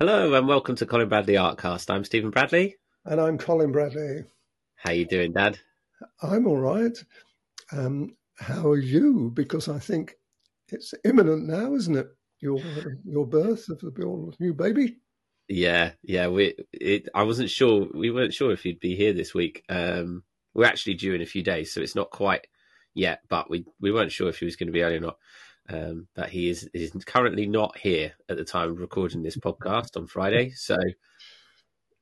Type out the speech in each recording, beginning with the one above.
Hello and welcome to Colin Bradley Artcast. I'm Stephen Bradley. And I'm Colin Bradley. How you doing, Dad? I'm all right. Um, how are you? Because I think it's imminent now, isn't it? Your your birth of your new baby. Yeah, yeah. We it, I wasn't sure. We weren't sure if you'd be here this week. Um, we're actually due in a few days, so it's not quite yet. But we we weren't sure if he was going to be early or not. Um, but he is is currently not here at the time of recording this podcast on Friday. So,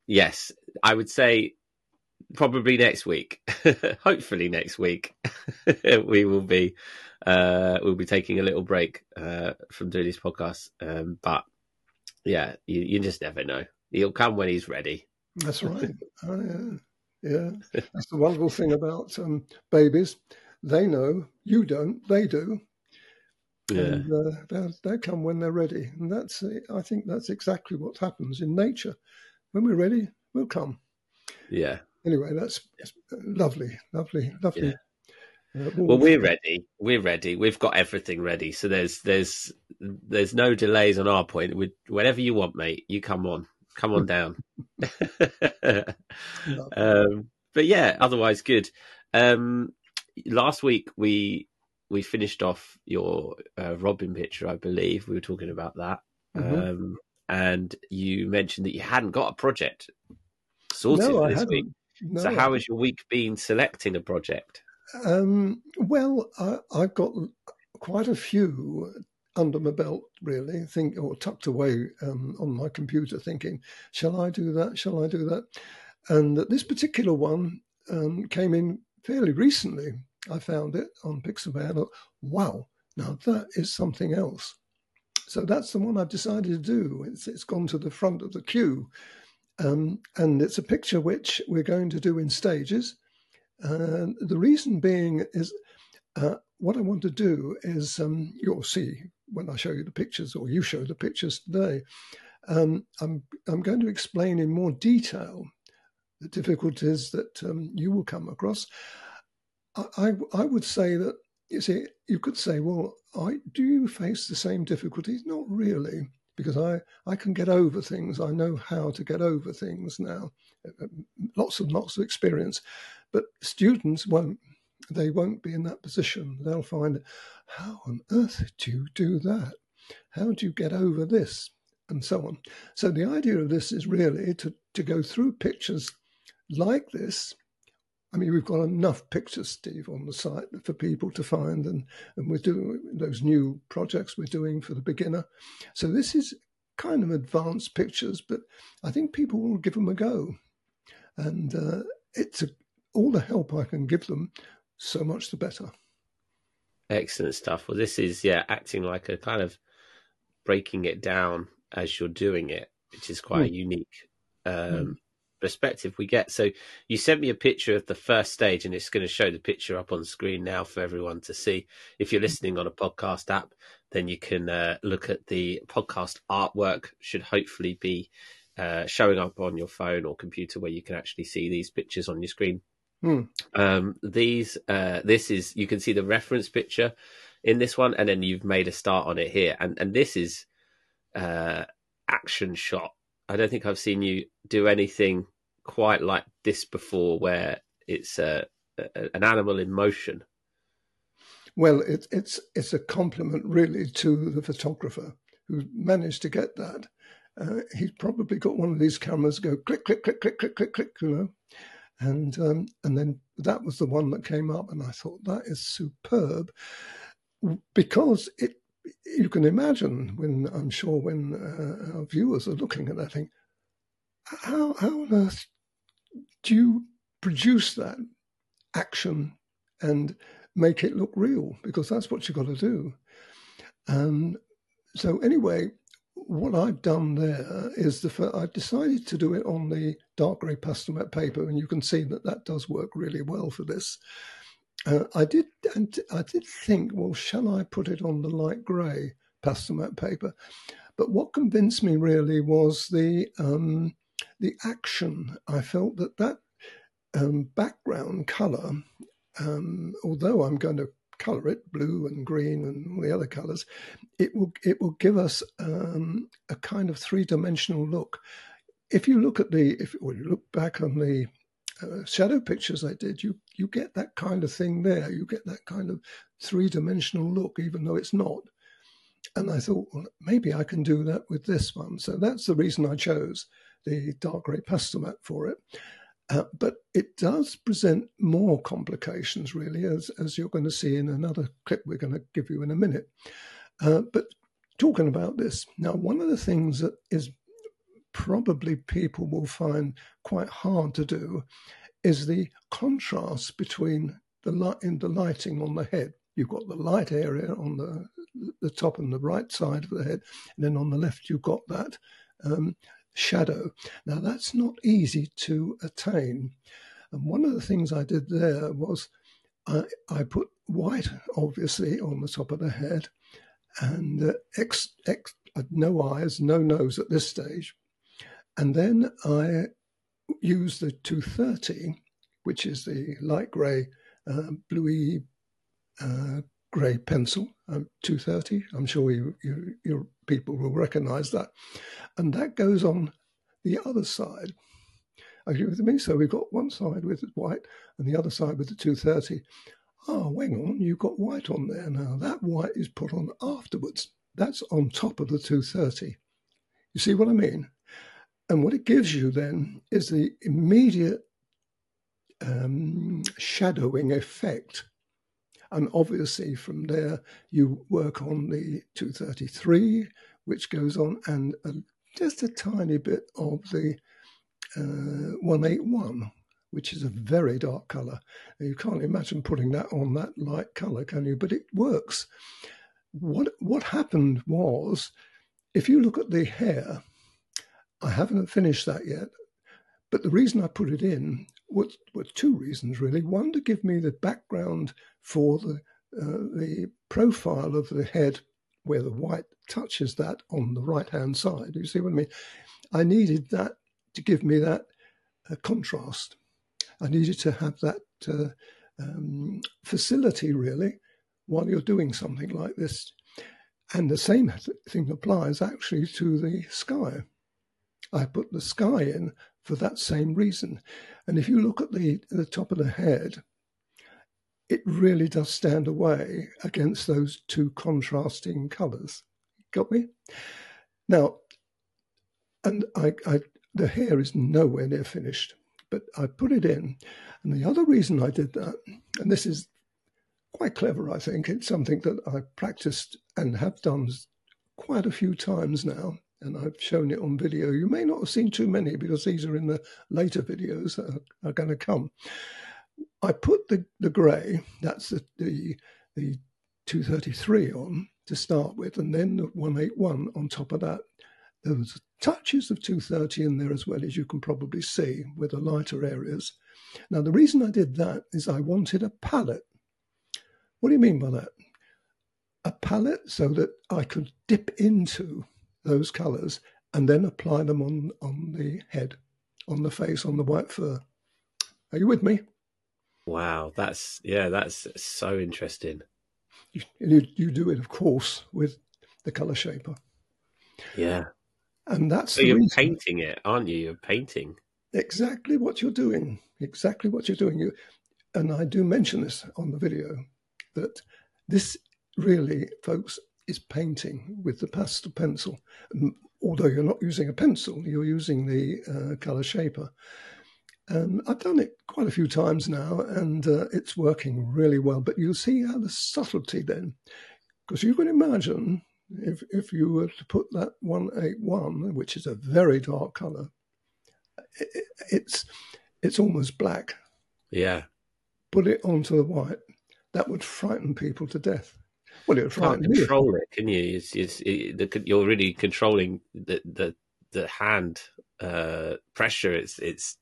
yes, I would say probably next week. Hopefully next week we will be uh, we'll be taking a little break uh, from doing this podcast. Um, but yeah, you, you just never know. He'll come when he's ready. That's right. oh, yeah. yeah, that's the wonderful thing about um, babies. They know, you don't. They do. Yeah. And uh, they'll, they'll come when they're ready. And that's, I think that's exactly what happens in nature. When we're ready, we'll come. Yeah. Anyway, that's lovely, lovely, lovely. Yeah. Uh, well, we're ready. We're ready. We've got everything ready. So there's there's there's no delays on our point. We, whenever you want, mate, you come on, come on down. um, but yeah, otherwise good. Um, last week we we finished off your uh, Robin picture, I believe. We were talking about that. Mm-hmm. Um, and you mentioned that you hadn't got a project sorted no, this week. No. So, how has your week been selecting a project? Um, well, I, have got quite a few under my belt, really, think or tucked away um, on my computer, thinking, "Shall I do that? Shall I do that?" And this particular one um, came in fairly recently, I found it on Pixabay. Thought, wow, now that is something else. So that's the one I've decided to do. It's, it's gone to the front of the queue. Um, and it's a picture which we're going to do in stages. Uh, the reason being is uh, what I want to do is um, you'll see when I show you the pictures, or you show the pictures today. Um, I'm I'm going to explain in more detail the difficulties that um, you will come across, I, I would say that you see you could say, well, I, do you face the same difficulties? Not really, because I I can get over things. I know how to get over things now. Uh, uh, lots and lots of experience, but students won't. They won't be in that position. They'll find, how on earth do you do that? How do you get over this? And so on. So the idea of this is really to, to go through pictures like this I mean, we've got enough pictures, Steve, on the site for people to find, and, and we're doing those new projects we're doing for the beginner. So this is kind of advanced pictures, but I think people will give them a go. And uh, it's a, all the help I can give them, so much the better. Excellent stuff. Well, this is, yeah, acting like a kind of breaking it down as you're doing it, which is quite mm. unique. Um, mm perspective we get. So you sent me a picture of the first stage, and it's going to show the picture up on screen now for everyone to see. If you're listening on a podcast app, then you can uh, look at the podcast artwork. Should hopefully be uh, showing up on your phone or computer where you can actually see these pictures on your screen. Hmm. Um, these, uh, this is you can see the reference picture in this one, and then you've made a start on it here, and and this is uh, action shot I don't think I've seen you do anything quite like this before, where it's a, a, an animal in motion. Well, it, it's it's a compliment really to the photographer who managed to get that. Uh, he's probably got one of these cameras go click click click click click click click, you know, and um, and then that was the one that came up, and I thought that is superb because it. You can imagine when I'm sure when uh, our viewers are looking at that thing, how how on earth do you produce that action and make it look real? Because that's what you've got to do. Um, so anyway, what I've done there is the I've decided to do it on the dark grey pastel Pastelmat paper, and you can see that that does work really well for this. Uh, I did and I did think, well, shall I put it on the light grey pastel Pastelmat paper? But what convinced me really was the um, the action, I felt that that um, background color, um, although I'm going to color it blue and green and all the other colors, it will it will give us um, a kind of three dimensional look. If you look at the if you look back on the uh, shadow pictures I did, you you get that kind of thing there. You get that kind of three dimensional look, even though it's not. And I thought, well, maybe I can do that with this one. So that's the reason I chose the dark grey Pastelmat for it. Uh, but it does present more complications, really, as, as you're going to see in another clip we're going to give you in a minute. Uh, but talking about this, now, one of the things that is probably people will find quite hard to do is the contrast between the light in the lighting on the head. You've got the light area on the the top and the right side of the head, and then on the left you've got that um, shadow. Now that's not easy to attain, and one of the things I did there was I, I put white obviously on the top of the head, and uh, uh, no eyes, no nose at this stage, and then I used the 230, which is the light grey, uh, bluey uh, grey pencil, um, 230. I'm sure you, you, people will recognise that. And that goes on the other side. Are you with me? So we've got one side with white and the other side with the 230. Oh, hang on, you've got white on there now. That white is put on afterwards. That's on top of the 230. You see what I mean? And what it gives you then is the immediate um, shadowing effect. And obviously, from there, you work on the 233, which goes on, and a, just a tiny bit of the uh, 181, which is a very dark color. You can't imagine putting that on that light color, can you? But it works. What what happened was, if you look at the hair, I haven't finished that yet. But the reason I put it in was, was two reasons really. One to give me the background for the uh, the profile of the head where the white touches that on the right hand side. You see what I mean? I needed that to give me that uh, contrast. I needed to have that uh, um, facility really while you're doing something like this. And the same thing applies actually to the sky. I put the sky in for that same reason. And if you look at the, the top of the head, it really does stand away against those two contrasting colours. Got me? Now, and I, I, the hair is nowhere near finished, but I put it in. And the other reason I did that, and this is quite clever, I think, it's something that I practiced and have done quite a few times now, and I've shown it on video. You may not have seen too many because these are in the later videos that are, are going to come. I put the, the grey, that's the, the, the 233 on to start with, and then the 181 on top of that. There was touches of 230 in there as well, as you can probably see, with the lighter areas. Now, the reason I did that is I wanted a palette. What do you mean by that? A palette so that I could dip into those colours and then apply them on, on the head, on the face, on the white fur. Are you with me? Wow, that's yeah, that's so interesting. You, you, you do it, of course, with the color shaper. Yeah, and that's so you're reason. painting it, aren't you? You're painting exactly what you're doing. Exactly what you're doing. You, and I do mention this on the video that this really, folks, is painting with the pastel pencil. Although you're not using a pencil, you're using the uh, color shaper. And I've done it quite a few times now, and uh, it's working really well. But you see how the subtlety then, because you can imagine if if you were to put that 181, which is a very dark color, it, it's it's almost black. Yeah. Put it onto the white, that would frighten people to death. Well, you can't control it, can you? It's, it's, it, you're really controlling the the, the hand uh, pressure. It's it's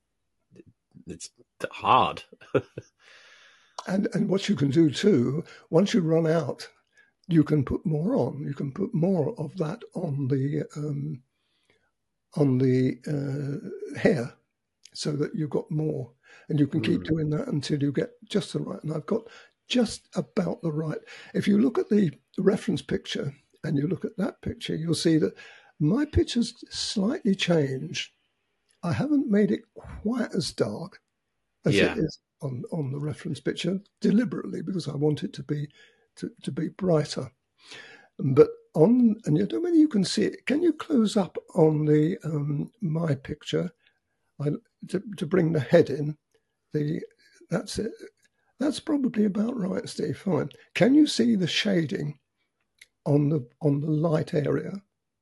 it's hard. and and what you can do too, once you run out, you can put more on. You can put more of that on the um, on the uh, hair, so that you've got more, and you can keep mm. doing that until you get just the right. And I've got just about the right. If you look at the reference picture and you look at that picture, you'll see that my picture's slightly changed. I haven't made it quite as dark as yeah. it is on, on the reference picture deliberately because I want it to be to, to be brighter. But on and you don't know whether you can see it. Can you close up on the um, my picture I, to, to bring the head in? The that's it. That's probably about right, Steve. Fine. Can you see the shading on the on the light area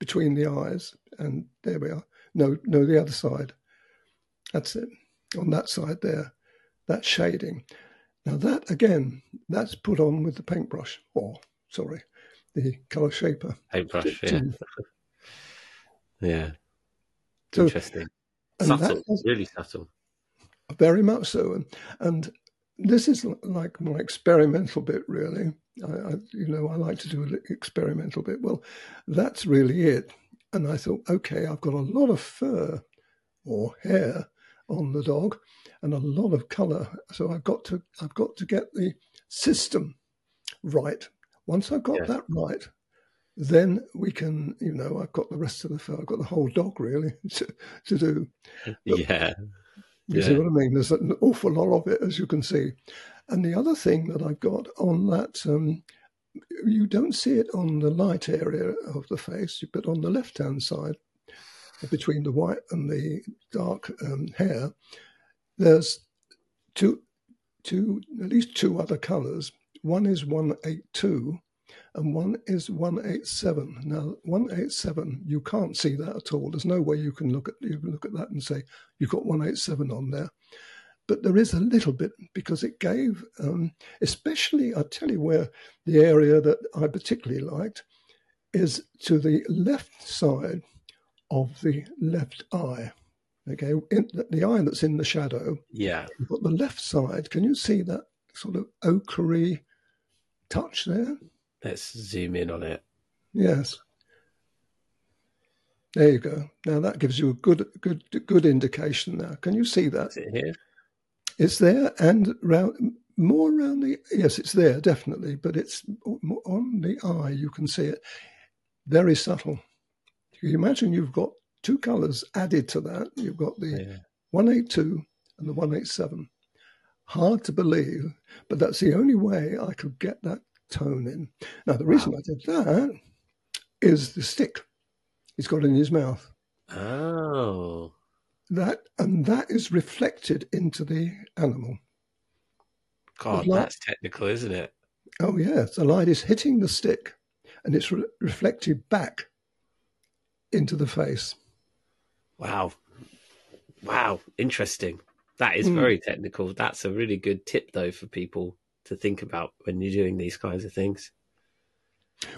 between the eyes? And there we are. No, no, the other side. That's it. On that side there, that shading. Now that again, that's put on with the paintbrush, or sorry, the color shaper. Paintbrush, yeah. yeah. So, Interesting. Subtle, really subtle. Very much so, and and this is like my experimental bit, really. I, I, you know, I like to do an experimental bit. Well, that's really it. And I thought, okay, I've got a lot of fur or hair on the dog, and a lot of colour. So I've got to, I've got to get the system right. Once I've got yeah. that right, then we can, you know, I've got the rest of the fur. I've got the whole dog really to, to do. But, yeah. You yeah. see what I mean? There's an awful lot of it, as you can see. And the other thing that I've got on that, um, you don't see it on the light area of the face, but on the left hand side, between the white and the dark um, hair, there's two, two, at least two other colours. One is 182 and one is 187. Now, 187, you can't see that at all. There's no way you can look at you look at that and say you've got 187 on there. But there is a little bit because it gave, um, especially, I tell you where the area that I particularly liked is to the left side of the left eye. Okay, in, the eye that's in the shadow. Yeah. You've got the left side. Can you see that sort of ochre touch there? Let's zoom in on it. Yes. There you go. Now that gives you a good, good, good indication. Now, can you see that? Is it here? It's there, and round, more around the. Yes, it's there definitely, but it's on the eye. You can see it. Very subtle. You imagine you've got two colours added to that. You've got the yeah. 182 and the 187. Hard to believe, but that's the only way I could get that tone in. Now, the reason wow. I did that is the stick he's got in his mouth. Oh. That and that is reflected into the animal. God, light, that's technical, isn't it? Oh yeah, the light is hitting the stick, and it's re- reflected back into the face. Wow, wow, interesting. That is mm. very technical. That's a really good tip, though, for people to think about when you're doing these kinds of things?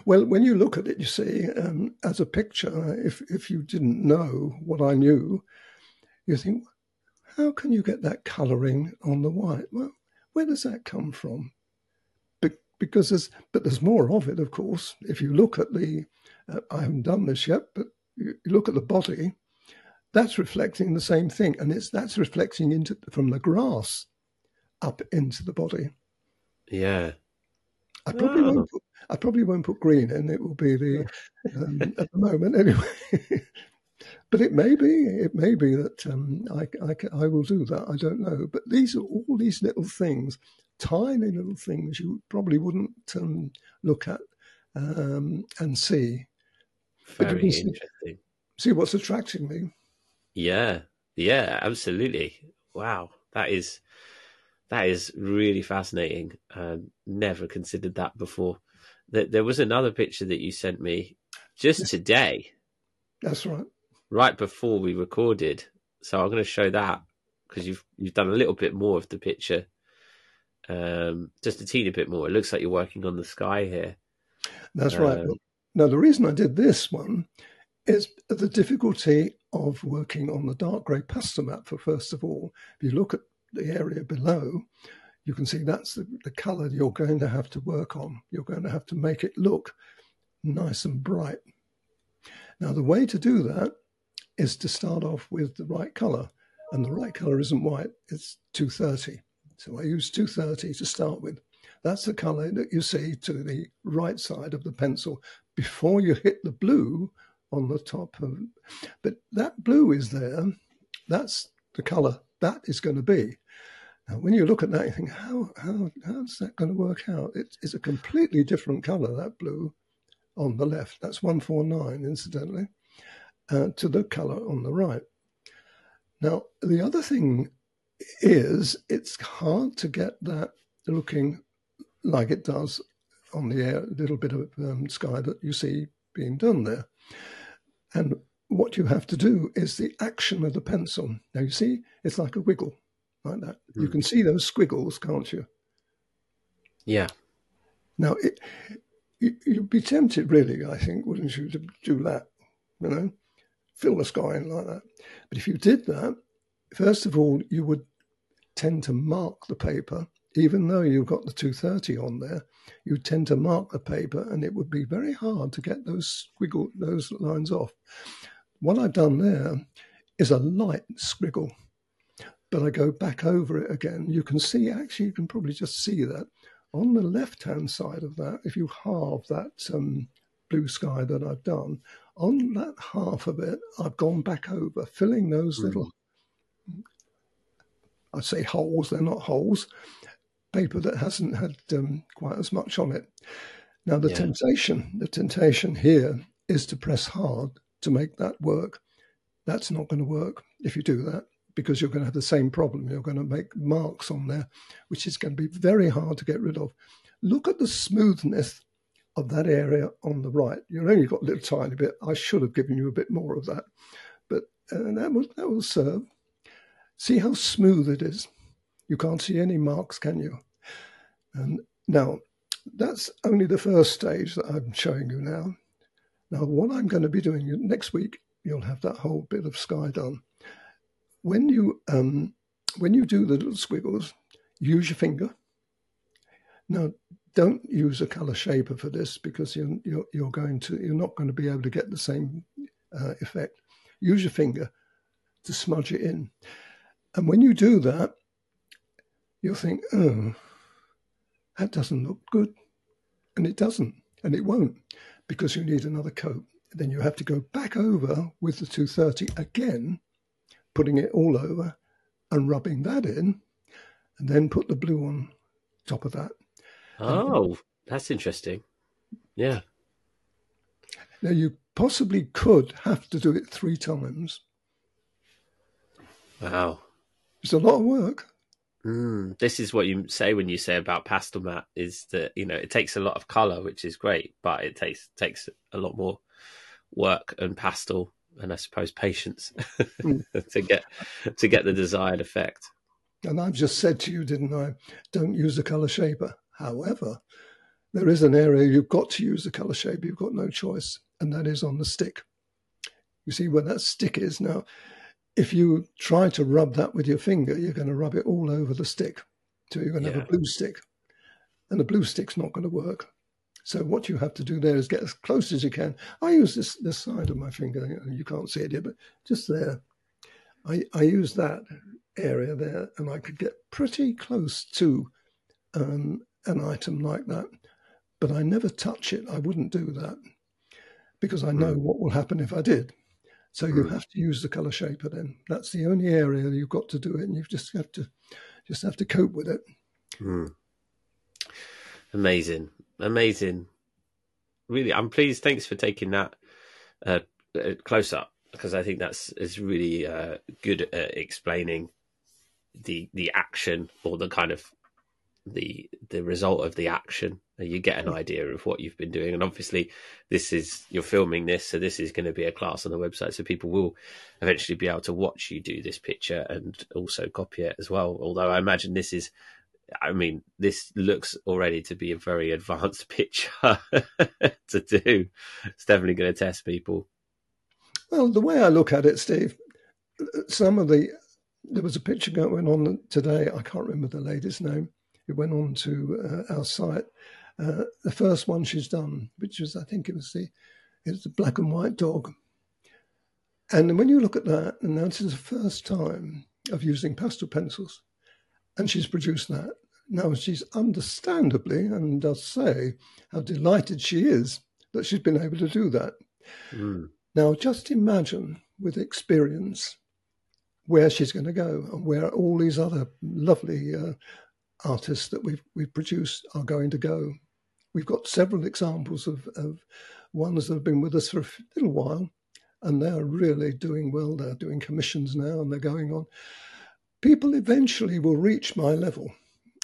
Well, when you look at it, you see, um, as a picture, if if you didn't know what I knew, you think, how can you get that colouring on the white? Well, where does that come from? Be- because there's, but there's more of it, of course. If you look at the, uh, I haven't done this yet, but you look at the body, that's reflecting the same thing, and it's that's reflecting into from the grass up into the body. Yeah. I probably oh. won't. Put, I probably won't put green in. It will be the um, at the moment anyway. but it may be. It may be that um, I, I, I will do that. I don't know. But these are all these little things, tiny little things you probably wouldn't um, look at um, and see. Very interesting. See, see what's attracting me. Yeah. Yeah. Absolutely. Wow. That is that is really fascinating. Um, never considered that before. There was another picture that you sent me just today. That's right. Right before we recorded. So I'm going to show that because you've you've done a little bit more of the picture, um, just a teeny bit more. It looks like you're working on the sky here. That's um, right. Now the reason I did this one is the difficulty of working on the dark grey Pastelmat. For first of all, if you look at the area below, you can see that's the, the color you're going to have to work on. You're going to have to make it look nice and bright. Now, the way to do that is to start off with the right color. And the right color isn't white, it's 230. So I use 230 to start with. That's the color that you see to the right side of the pencil before you hit the blue on the top of. But that blue is there. That's the color that is going to be. Now, when you look at that, you think, how how how's that going to work out? It, it's a completely different color. That blue on the left. That's one four nine, incidentally, uh, to the color on the right. Now, the other thing is it's hard to get that looking like it does on the air, little bit of um, sky that you see being done there. And what you have to do is the action of the pencil. Now, you see, it's like a wiggle, like that. Mm. You hmm. can see those squiggles, can't you? Yeah. Now, it, you, would be tempted, really, I think, wouldn't you, to do that, you know, fill the sky in like that. But if you did that, first of all, you would tend to mark the paper, even though you've got the 230 on there, you tend to mark the paper and it would be very hard to get those squiggle, those lines off. What I've done there is a light squiggle, but I go back over it again. You can see, actually, you can probably just see that on the left hand side of that, if you halve that um, blue sky that I've done, on that half of it, I've gone back over, filling those mm. little I'd say holes, they're not holes, paper that hasn't had um, quite as much on it. Now, the yeah. temptation, the temptation here is to press hard to make that work. That's not going to work if you do that because you're going to have the same problem. You're going to make marks on there, which is going to be very hard to get rid of. Look at the smoothness of that area on the right. You've only got a little tiny bit. I should have given you a bit more of that, but uh, that will that will serve. See how smooth it is. You can't see any marks, can you? And now, that's only the first stage that I'm showing you now. Now, what I'm going to be doing next week, you'll have that whole bit of sky done. When you um, when you do the little squiggles, use your finger. Now, don't use a color shaper for this because you're, you're, you're going to you're not going to be able to get the same uh, effect. Use your finger to smudge it in. And when you do that, you'll think, oh, that doesn't look good. And it doesn't, and it won't, because you need another coat. Then you have to go back over with the 230 again, putting it all over and rubbing that in, and then put the blue on top of that. Oh, that's interesting. Yeah. Now, you possibly could have to do it three times. Wow. It's a lot of work. Mm, this is what you say when you say about Pastelmat is that you know it takes a lot of color, which is great, but it takes takes a lot more work and pastel and I suppose patience mm. to get to get the desired effect. And I've just said to you, didn't I? Don't use a color shaper. However, there is an area you've got to use the color shaper. You've got no choice, and that is on the stick. You see where that stick is now if you try to rub that with your finger, you're going to rub it all over the stick. So you're going to yeah. have a blue stick. And the blue stick's not going to work. So what you have to do there is get as close as you can. I use this this side of my finger. You can't see it here, but just there. I, I use that area there, and I could get pretty close to um, an item like that. But I never touch it. I wouldn't do that because I know mm. what will happen if I did. So you have to use the color shaper then. That's the only area you've got to do it, and you just have to just have to cope with it. Mm. Amazing, amazing. Really, I'm pleased. Thanks for taking that uh, uh close up because I think that's is really uh, good at explaining the the action or the kind of the the result of the action you get an idea of what you've been doing. And obviously this is you're filming this so this is going to be a class on the website. So people will eventually be able to watch you do this picture and also copy it as well. Although i imagine this is i mean this looks already to be a very advanced picture to do. It's definitely going to test people. Well the way i look at it steve some of the there was a picture going on today. I can't remember the lady's name. It went on to uh, our site. Uh, the first one she's done, which was, I think it was the, it's the black and white dog. And when you look at that, and this is the first time of using pastel pencils, and she's produced that. Now, she's understandably and does say how delighted she is that she's been able to do that. Mm. Now, just imagine with experience where she's going to go and where all these other lovely uh, artists that we've, we've produced are going to go. We've got several examples of, of ones that have been with us for a little while and they're really doing well. They're doing commissions now and they're going on. People eventually will reach my level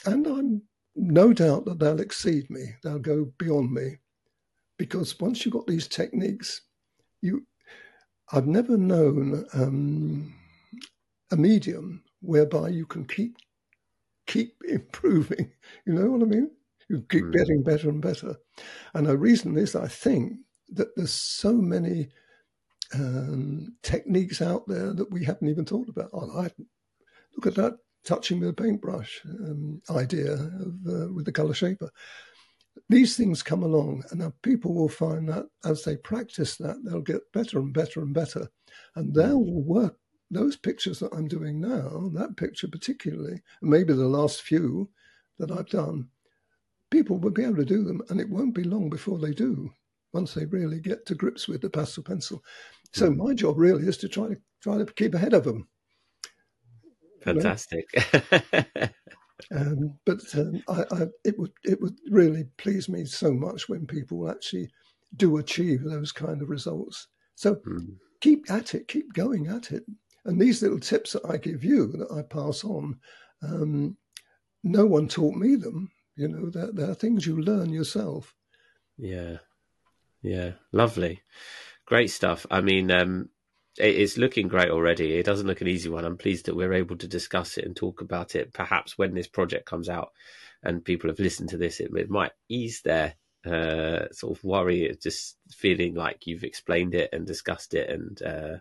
and I'm no doubt that they'll exceed me. They'll go beyond me because once you've got these techniques, you, I've never known um, a medium whereby you can keep keep improving. You know what I mean? You keep mm. getting better and better. And the reason is, I think that there's so many um, techniques out there that we haven't even thought about. Oh, I, look at that touching with a paintbrush um, idea of, uh, with the color shaper. These things come along, and now people will find that as they practice that, they'll get better and better and better, and hmm. they'll work those pictures that I'm doing now, that picture particularly, and maybe the last few that I've done, people will be able to do them, and it won't be long before they do. Once they really get to grips with the pastel pencil, so my job really is to try to try to keep ahead of them. Fantastic. um, but um, I, I, it would it would really please me so much when people actually do achieve those kind of results. So mm. keep at it, keep going at it. And these little tips that I give you that I pass on, um, no one taught me them. You know, they're, they're things you learn yourself. Yeah, yeah, lovely, great stuff. I mean, um, it's looking great already. It doesn't look an easy one. I'm pleased that we're able to discuss it and talk about it. Perhaps when this project comes out and people have listened to this, it, it might ease their uh, sort of worry, of just feeling like you've explained it and discussed it and uh,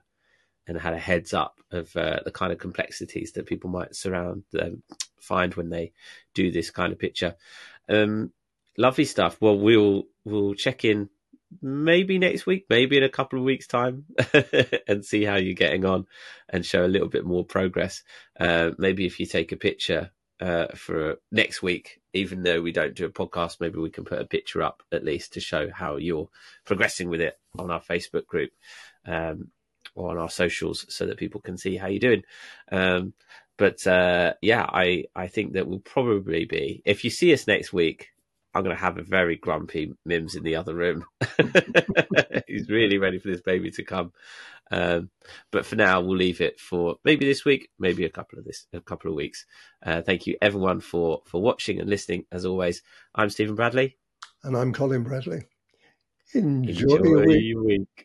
and had a heads up of uh, the kind of complexities that people might surround um, find when they do this kind of picture. Um, lovely stuff. Well, we'll we'll check in maybe next week, maybe in a couple of weeks' time, and see how you're getting on, and show a little bit more progress. Uh, maybe if you take a picture uh, for next week, even though we don't do a podcast, maybe we can put a picture up at least to show how you're progressing with it on our Facebook group. Um, or on our socials so that people can see how you're doing. Um, but uh, yeah, I I think that will probably be if you see us next week. I'm going to have a very grumpy Mims in the other room. He's really ready for this baby to come. Um, but for now, we'll leave it for maybe this week, maybe a couple of this, a couple of weeks. Uh, thank you everyone for for watching and listening. As always, I'm Stephen Bradley, and I'm Colin Bradley. Enjoy, Enjoy your week. week.